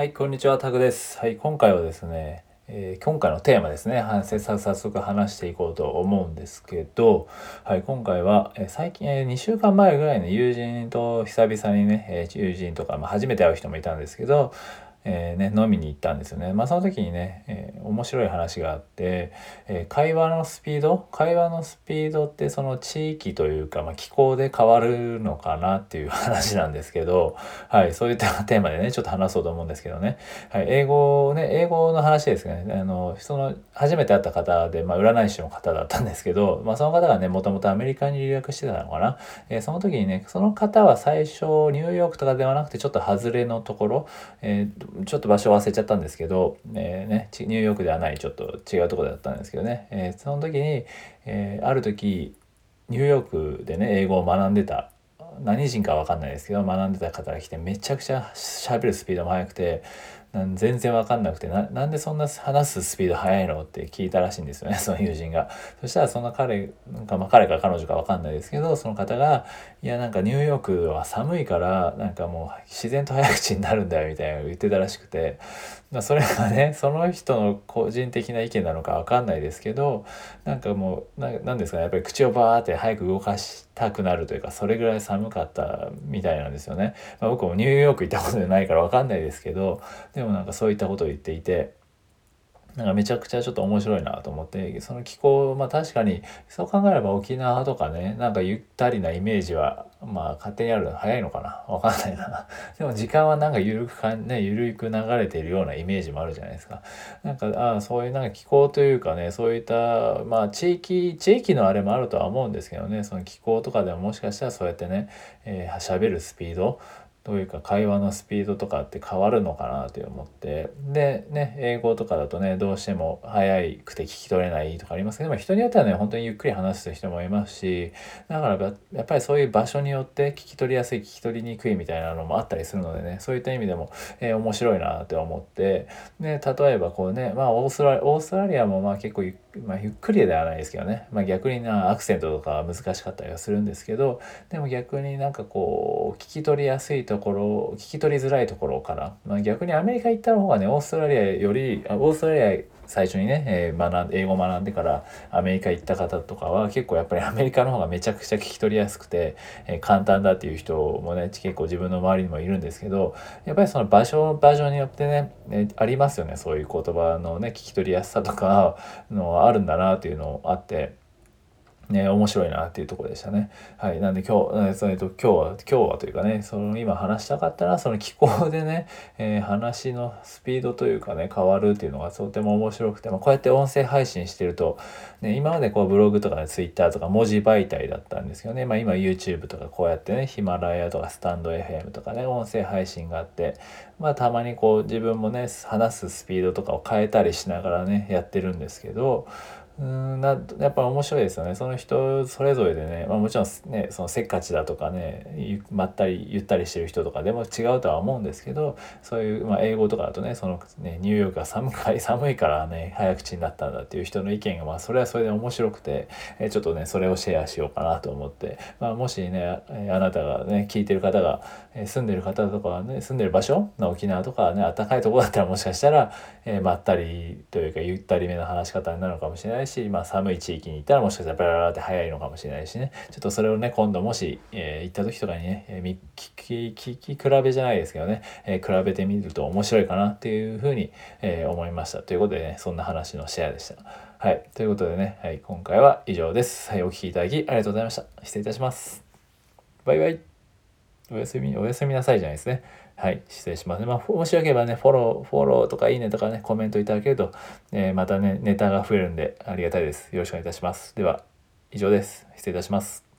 はい、こんにちは、タグです。はい、今回はですね、えー、今回のテーマですね、反省さ早速話していこうと思うんですけど、はい、今回は、えー、最近、えー、2週間前ぐらいの友人と久々にね、え友人とか、まあ、初めて会う人もいたんですけど、えー、ね、飲みに行ったんですよね。まあ、その時にね、えー、面白い話があって、えー、会話のスピード会話のスピードってその地域というか、まあ、気候で変わるのかなっていう話なんですけど、はい、そういったテーマでね、ちょっと話そうと思うんですけどね。はい、英語ね、英語の話ですね。あの、その、初めて会った方で、まあ、占い師の方だったんですけど、まあ、その方がね、もともとアメリカに留学してたのかな。えー、その時にね、その方は最初、ニューヨークとかではなくて、ちょっと外れのところ、えーちょっと場所忘れちゃったんですけど、えー、ね、ニューヨークではないちょっと違うとこだったんですけどね、えー、その時に、えー、ある時ニューヨークでね英語を学んでた。何人か分かんないですけど学んでた方が来てめちゃくちゃ喋るスピードも速くて全然分かんなくてななんでそんな話すスピード速いのって聞いたらしいんですよね その友人が。そしたらその彼なんか、まあ、彼か彼女か分かんないですけどその方が「いやなんかニューヨークは寒いからなんかもう自然と早口になるんだよ」みたいな言ってたらしくてそれがねその人の個人的な意見なのか分かんないですけどなんかもう何ですかねやっぱり口をバーって早く動かしたくなるというかそれぐらい寒かったみたいなんですよね。まあ、僕もニューヨーク行ったことないから分かんないですけどでもなんかそういったことを言っていてなんかめちゃくちゃちょっと面白いなと思ってその気候まあ確かにそう考えれば沖縄とかねなんかゆったりなイメージはまあ勝手にあるの早いのかな？わかんないな。でも時間はなんか緩くかね緩く流れているようなイメージもあるじゃないですか。なんかああそういうなんか気候というかねそういったまあ地域地域のあれもあるとは思うんですけどね。その気候とかでももしかしたらそうやってね喋、えー、るスピードどういうか会話のスピードとかって変わるのかなって思って。でね英語とかだとねどうしても早くて聞き取れないとかありますけども人によってはね本当にゆっくり話す人もいますしだからやっぱりそういう場所によって聞き取りやすい聞き取りにくいみたいなのもあったりするのでねそういった意味でも、えー、面白いなって思って。で例えばこうねまあオーストラリアオーストラリアもまあ結構ゆ,、まあ、ゆっくりではないですけどね、まあ、逆になアクセントとかは難しかったりはするんですけどでも逆になんかこう聞き取りやすいところ聞き取りづらいところから、まあ、逆にアメリカ行った方がねオーストラリアよりオーストラリア最初にね、えー、学ん英語学んでからアメリカ行った方とかは結構やっぱりアメリカの方がめちゃくちゃ聞き取りやすくて、えー、簡単だっていう人もね結構自分の周りにもいるんですけどやっぱりその場所場所によってね、えー、ありますよねそういう言葉のね聞き取りやすさとかのあるんだなっていうのあって。ね、面白いなっていうところでしたね。はい。なんで今日、えっと、今日は、今日はというかね、その今話したかったら、その気候でね、えー、話のスピードというかね、変わるっていうのがとても面白くて、まあ、こうやって音声配信してると、ね、今までこうブログとかね、ツイッターとか文字媒体だったんですけどね、まあ今 YouTube とかこうやってね、ヒマラヤとかスタンド FM とかね、音声配信があって、まあたまにこう自分もね、話すスピードとかを変えたりしながらね、やってるんですけど、うんなやっぱ面白いですよね。その人それぞれでね、まあ、もちろんねそのせっかちだとかねまったりゆったりしてる人とかでも違うとは思うんですけどそういう、まあ、英語とかだとねそのねニューヨークが寒い 寒いからね早口になったんだっていう人の意見が、まあ、それはそれで面白くて、えちょっとねそれをシェアしようかなと思って、まあ、もしねあなたがね聞いてる方が、住んでる方とかね住んでる場所の沖縄とかね暖かいとこだったらもしかしたら、え、まったりというかゆったりめの話し方になるのかもしれないしし、まあ、寒い地域に行ったらもしかしたらバラバラって早いのかもしれないしねちょっとそれをね今度もし、えー、行った時とかにね、えー、聞き聞き比べじゃないですけどね、えー、比べてみると面白いかなっていうふうに、えー、思いましたということでねそんな話のシェアでした。はい。ということでね、はい、今回は以上です。はい、お聴きいただきありがとうございました。失礼いたします。バイバイ。おやすみ、おやすみなさいじゃないですね。はい、失礼します。まあ、もしよければね、フォロー、フォローとかいいねとかね、コメントいただけると、えー、またね、ネタが増えるんでありがたいです。よろしくお願いいたします。では、以上です。失礼いたします。